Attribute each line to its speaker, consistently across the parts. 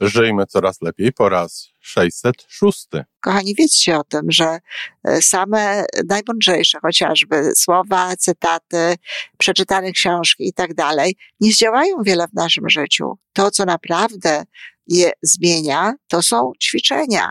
Speaker 1: Żyjmy coraz lepiej po raz 606.
Speaker 2: Kochani, wiedzcie o tym, że e, same najmądrzejsze chociażby słowa, cytaty, przeczytane książki i tak dalej nie zdziałają wiele w naszym życiu. To, co naprawdę je zmienia, to są ćwiczenia.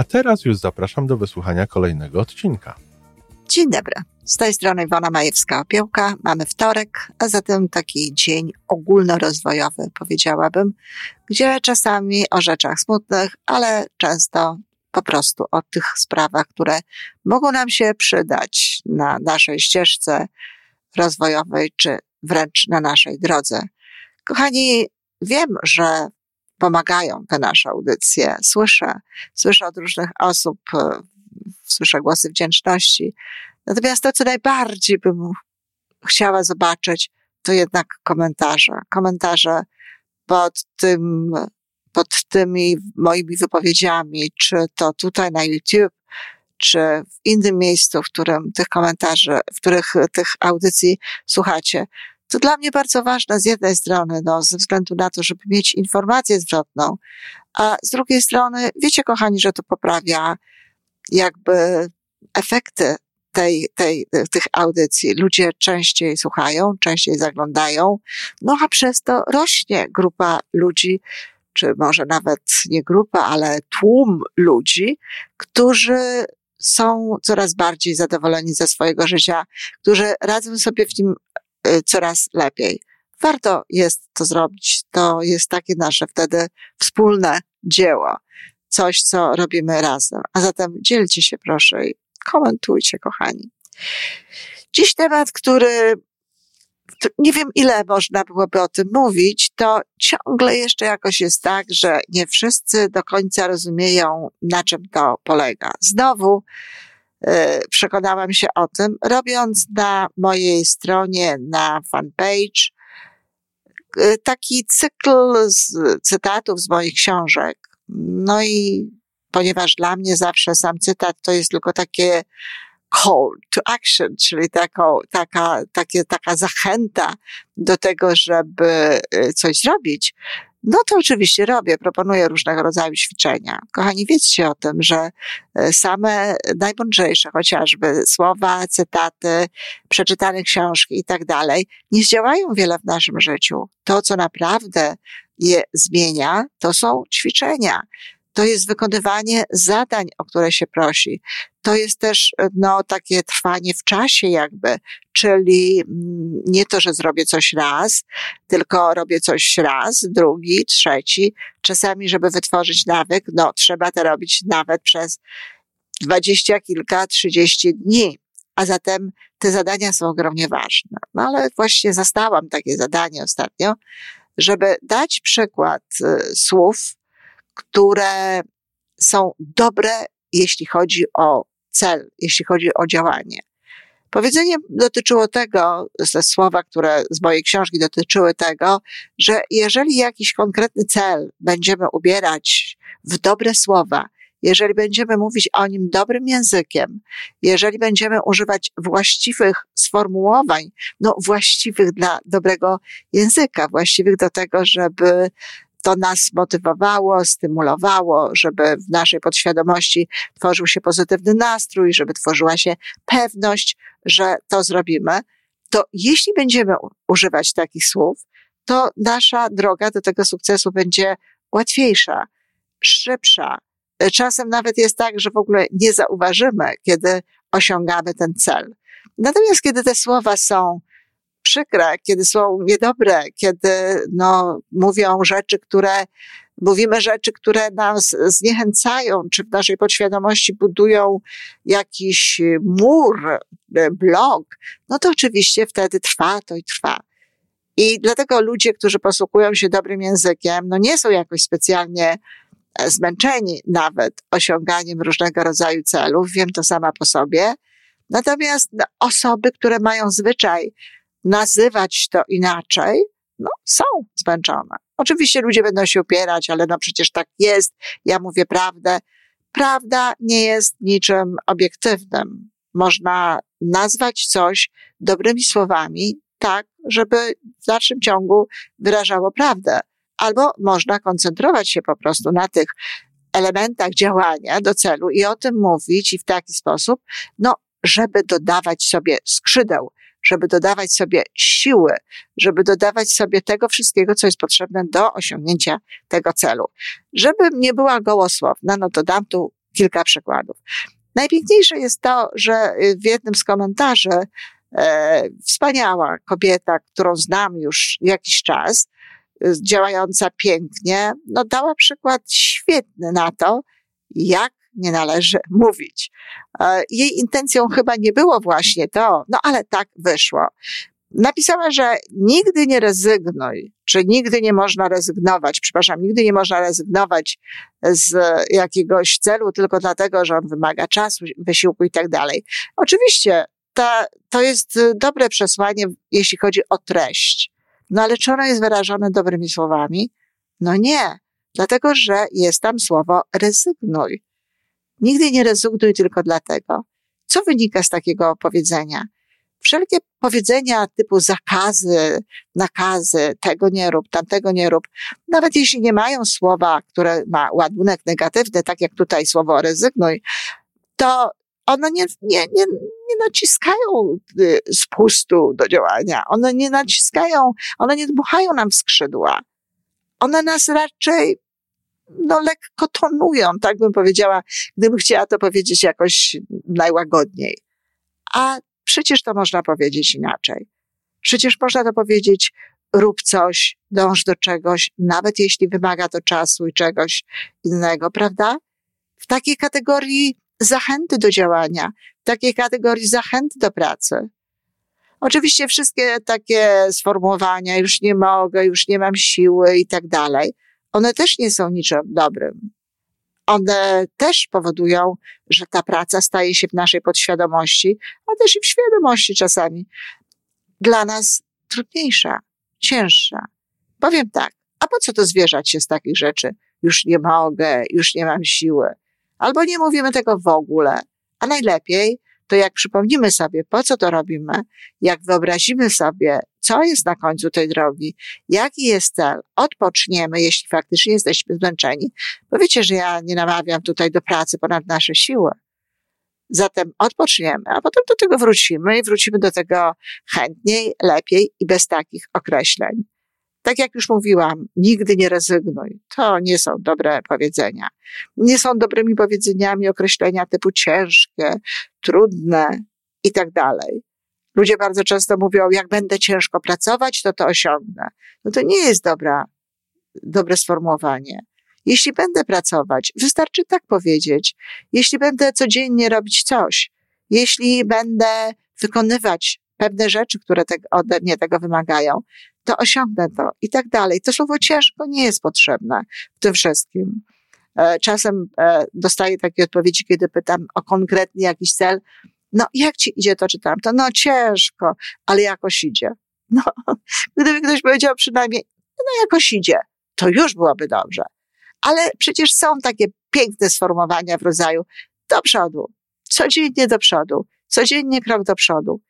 Speaker 1: A teraz już zapraszam do wysłuchania kolejnego odcinka.
Speaker 2: Dzień dobry. Z tej strony Iwona Majewska-Opiełka. Mamy wtorek, a zatem taki dzień ogólnorozwojowy, powiedziałabym, gdzie czasami o rzeczach smutnych, ale często po prostu o tych sprawach, które mogą nam się przydać na naszej ścieżce rozwojowej, czy wręcz na naszej drodze. Kochani, wiem, że pomagają te nasze audycje. Słyszę, słyszę od różnych osób, e, słyszę głosy wdzięczności. Natomiast to, co najbardziej bym chciała zobaczyć, to jednak komentarze. Komentarze pod tym, pod tymi moimi wypowiedziami, czy to tutaj na YouTube, czy w innym miejscu, w którym tych komentarzy, w których tych audycji słuchacie to dla mnie bardzo ważne z jednej strony, no, ze względu na to, żeby mieć informację zwrotną, a z drugiej strony, wiecie, kochani, że to poprawia jakby efekty tej, tej, tych audycji. Ludzie częściej słuchają, częściej zaglądają, no a przez to rośnie grupa ludzi, czy może nawet nie grupa, ale tłum ludzi, którzy są coraz bardziej zadowoleni ze swojego życia, którzy radzą sobie w nim coraz lepiej. Warto jest to zrobić. To jest takie nasze wtedy wspólne dzieło. Coś, co robimy razem. A zatem dzielcie się proszę i komentujcie, kochani. Dziś temat, który nie wiem, ile można byłoby o tym mówić, to ciągle jeszcze jakoś jest tak, że nie wszyscy do końca rozumieją, na czym to polega. Znowu przekonałam się o tym, robiąc na mojej stronie, na fanpage, e, taki cykl z cytatów z moich książek. No i ponieważ dla mnie zawsze sam cytat to jest tylko takie call to action, czyli taką, taka, takie, taka zachęta do tego, żeby e, coś zrobić, no to oczywiście robię, proponuję różnego rodzaju ćwiczenia. Kochani, wiedzcie o tym, że e, same najmądrzejsze chociażby słowa, cytaty, przeczytane książki i tak dalej nie zdziałają wiele w naszym życiu. To, co naprawdę je zmienia, to są ćwiczenia to jest wykonywanie zadań, o które się prosi. To jest też no, takie trwanie w czasie, jakby, czyli mm, nie to, że zrobię coś raz, tylko robię coś raz, drugi, trzeci. Czasami, żeby wytworzyć nawyk, no, trzeba to robić nawet przez dwadzieścia kilka, trzydzieści dni. A zatem te zadania są ogromnie ważne. No ale właśnie zastałam takie zadanie ostatnio, żeby dać przykład y, słów, które są dobre, jeśli chodzi o cel, jeśli chodzi o działanie. Powiedzenie dotyczyło tego, te słowa, które z mojej książki dotyczyły tego, że jeżeli jakiś konkretny cel będziemy ubierać w dobre słowa, jeżeli będziemy mówić o nim dobrym językiem, jeżeli będziemy używać właściwych sformułowań, no właściwych dla dobrego języka, właściwych do tego, żeby to nas motywowało, stymulowało, żeby w naszej podświadomości tworzył się pozytywny nastrój, żeby tworzyła się pewność, że to zrobimy, to jeśli będziemy używać takich słów, to nasza droga do tego sukcesu będzie łatwiejsza, szybsza. Czasem nawet jest tak, że w ogóle nie zauważymy, kiedy osiągamy ten cel. Natomiast kiedy te słowa są przykre, kiedy są niedobre, kiedy no, mówią rzeczy, które mówimy rzeczy, które nas zniechęcają, czy w naszej podświadomości budują jakiś mur, blok, no to oczywiście wtedy trwa to i trwa. I dlatego ludzie, którzy posługują się dobrym językiem, no nie są jakoś specjalnie e, zmęczeni nawet osiąganiem różnego rodzaju celów. Wiem to sama po sobie. Natomiast no, osoby, które mają zwyczaj nazywać to inaczej, no są zmęczone. Oczywiście ludzie będą się upierać, ale no przecież tak jest. Ja mówię prawdę. Prawda nie jest niczym obiektywnym. Można nazwać coś dobrymi słowami, tak, żeby w dalszym ciągu wyrażało prawdę. Albo można koncentrować się po prostu na tych elementach działania do celu i o tym mówić i w taki sposób, no, żeby dodawać sobie skrzydeł, żeby dodawać sobie siły, żeby dodawać sobie tego wszystkiego, co jest potrzebne do osiągnięcia tego celu. Żebym nie była gołosłowna, no to dam tu kilka przykładów. Najpiękniejsze jest to, że w jednym z komentarzy e, wspaniała kobieta, którą znam już jakiś czas, e, działająca pięknie, no dała przykład świetny na to, jak nie należy mówić. E, jej intencją chyba nie było właśnie to, no ale tak wyszło. Napisała, że nigdy nie rezygnuj, czy nigdy nie można rezygnować, przepraszam, nigdy nie można rezygnować z jakiegoś celu tylko dlatego, że on wymaga czasu, wysiłku i tak dalej. Oczywiście ta, to jest dobre przesłanie, jeśli chodzi o treść. No ale czy ono jest wyrażone dobrymi słowami? No nie, dlatego że jest tam słowo rezygnuj. Nigdy nie rezygnuj tylko dlatego. Co wynika z takiego powiedzenia? Wszelkie powiedzenia typu zakazy, nakazy, tego nie rób, tamtego nie rób, nawet jeśli nie mają słowa, które ma ładunek negatywny, tak jak tutaj słowo rezygnuj, to one nie, nie, nie, nie naciskają y, spustu do działania. One nie naciskają, one nie dmuchają nam w skrzydła. One nas raczej no, lekko tonują, tak bym powiedziała, gdybym chciała to powiedzieć jakoś najłagodniej. A przecież to można powiedzieć inaczej. Przecież można to powiedzieć, rób coś, dąż do czegoś, nawet jeśli wymaga to czasu i czegoś innego, prawda? W takiej kategorii zachęty do działania, w takiej kategorii zachęty do pracy. Oczywiście wszystkie takie sformułowania, już nie mogę, już nie mam siły i tak dalej, one też nie są niczym dobrym. One też powodują, że ta praca staje się w naszej podświadomości, a też i w świadomości czasami dla nas trudniejsza, cięższa. Powiem tak, a po co to zwierzać się z takich rzeczy? Już nie mogę, już nie mam siły. Albo nie mówimy tego w ogóle. A najlepiej to jak przypomnimy sobie, po co to robimy, jak wyobrazimy sobie, co jest na końcu tej drogi, jaki jest cel, odpoczniemy, jeśli faktycznie jesteśmy zmęczeni. Bo wiecie, że ja nie namawiam tutaj do pracy ponad nasze siły. Zatem odpoczniemy, a potem do tego wrócimy i wrócimy do tego chętniej, lepiej i bez takich określeń. Tak jak już mówiłam, nigdy nie rezygnuj. To nie są dobre powiedzenia. Nie są dobrymi powiedzeniami określenia typu ciężkie, trudne i tak dalej. Ludzie bardzo często mówią, jak będę ciężko pracować, to to osiągnę. No to nie jest dobra, dobre sformułowanie. Jeśli będę pracować, wystarczy tak powiedzieć. Jeśli będę codziennie robić coś, jeśli będę wykonywać pewne rzeczy, które te, ode mnie tego wymagają, to osiągnę to i tak dalej. To słowo ciężko nie jest potrzebne w tym wszystkim. E, czasem e, dostaję takie odpowiedzi, kiedy pytam o konkretny jakiś cel. No, jak ci idzie to, czytam to? No, ciężko, ale jakoś idzie. No, gdyby ktoś powiedział przynajmniej, no, jakoś idzie, to już byłoby dobrze. Ale przecież są takie piękne sformułowania w rodzaju do przodu, codziennie do przodu, codziennie krok do przodu.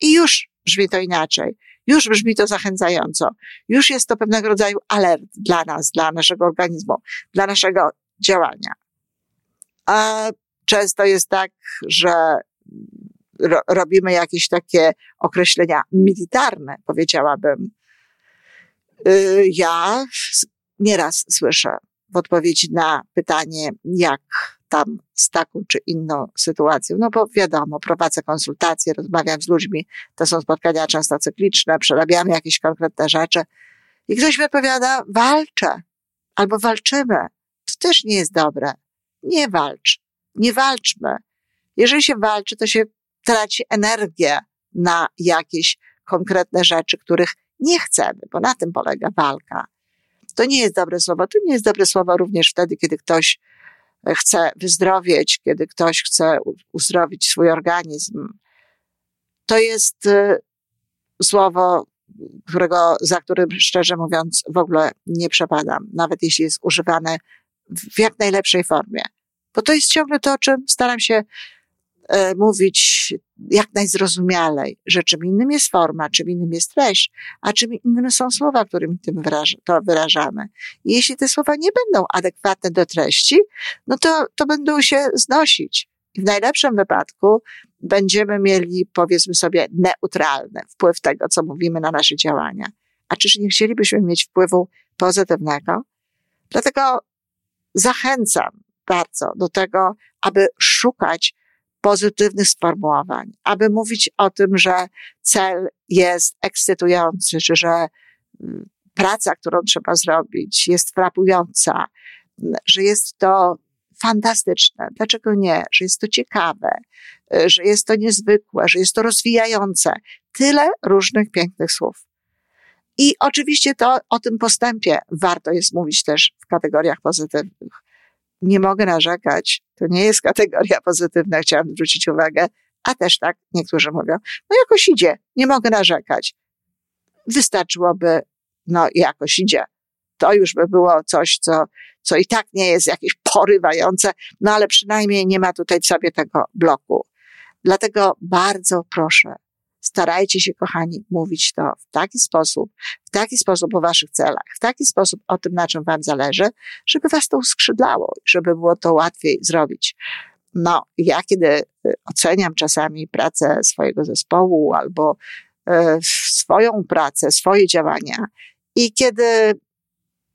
Speaker 2: I już brzmi to inaczej. Już brzmi to zachęcająco. Już jest to pewnego rodzaju alert dla nas, dla naszego organizmu, dla naszego działania. A często jest tak, że ro, robimy jakieś takie określenia militarne, powiedziałabym. Y, ja nieraz słyszę w odpowiedzi na pytanie, jak tam z taką czy inną sytuacją. No bo wiadomo, prowadzę konsultacje, rozmawiam z ludźmi, to są spotkania często cykliczne, przerabiamy jakieś konkretne rzeczy. I ktoś mi odpowiada, walczę, albo walczymy. To też nie jest dobre. Nie walcz. Nie walczmy. Jeżeli się walczy, to się traci energię na jakieś konkretne rzeczy, których nie chcemy, bo na tym polega walka. To nie jest dobre słowo. To nie jest dobre słowo również wtedy, kiedy ktoś chce wyzdrowieć, kiedy ktoś chce uzdrowić swój organizm. To jest y, słowo, którego, za którym szczerze mówiąc w ogóle nie przepadam, nawet jeśli jest używane w jak najlepszej formie. Bo to jest ciągle to, o czym staram się mówić jak najzrozumialej, że czym innym jest forma, czym innym jest treść, a czym innym są słowa, którymi tym to wyrażamy. I jeśli te słowa nie będą adekwatne do treści, no to, to będą się znosić. I w najlepszym wypadku będziemy mieli, powiedzmy sobie, neutralny wpływ tego, co mówimy na nasze działania. A czyż nie chcielibyśmy mieć wpływu pozytywnego? Dlatego zachęcam bardzo do tego, aby szukać pozytywnych sformułowań, aby mówić o tym, że cel jest ekscytujący, czy że mm, praca, którą trzeba zrobić, jest frapująca, że jest to fantastyczne. Dlaczego nie? Że jest to ciekawe, że jest to niezwykłe, że jest to rozwijające. Tyle różnych pięknych słów. I oczywiście to o tym postępie warto jest mówić też w kategoriach pozytywnych. Nie mogę narzekać, to nie jest kategoria pozytywna, chciałam zwrócić uwagę, a też tak niektórzy mówią, no jakoś idzie, nie mogę narzekać. Wystarczyłoby, no jakoś idzie. To już by było coś, co, co i tak nie jest jakieś porywające, no ale przynajmniej nie ma tutaj w sobie tego bloku. Dlatego bardzo proszę, starajcie się, kochani, mówić to w taki sposób, w taki sposób o waszych celach, w taki sposób o tym, na czym wam zależy, żeby was to uskrzydlało, żeby było to łatwiej zrobić. No, ja kiedy y, oceniam czasami pracę swojego zespołu albo y, swoją pracę, swoje działania i kiedy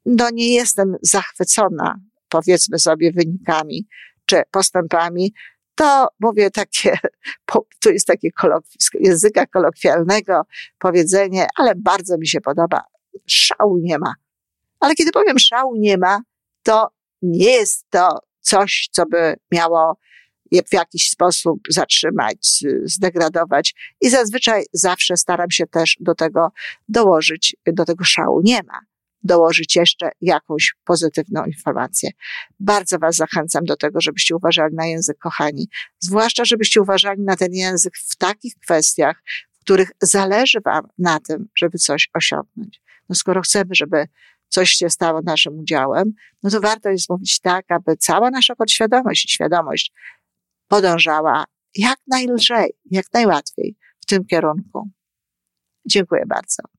Speaker 2: no nie jestem zachwycona, powiedzmy sobie, wynikami czy postępami, to mówię takie, to jest takie języka kolokwialnego powiedzenie, ale bardzo mi się podoba. Szału nie ma. Ale kiedy powiem szału nie ma, to nie jest to coś, co by miało je w jakiś sposób zatrzymać, zdegradować. I zazwyczaj zawsze staram się też do tego dołożyć, do tego szału nie ma dołożyć jeszcze jakąś pozytywną informację. Bardzo Was zachęcam do tego, żebyście uważali na język, kochani. Zwłaszcza, żebyście uważali na ten język w takich kwestiach, w których zależy Wam na tym, żeby coś osiągnąć. No skoro chcemy, żeby coś się stało naszym udziałem, no to warto jest mówić tak, aby cała nasza podświadomość i świadomość podążała jak najlżej, jak najłatwiej w tym kierunku. Dziękuję bardzo.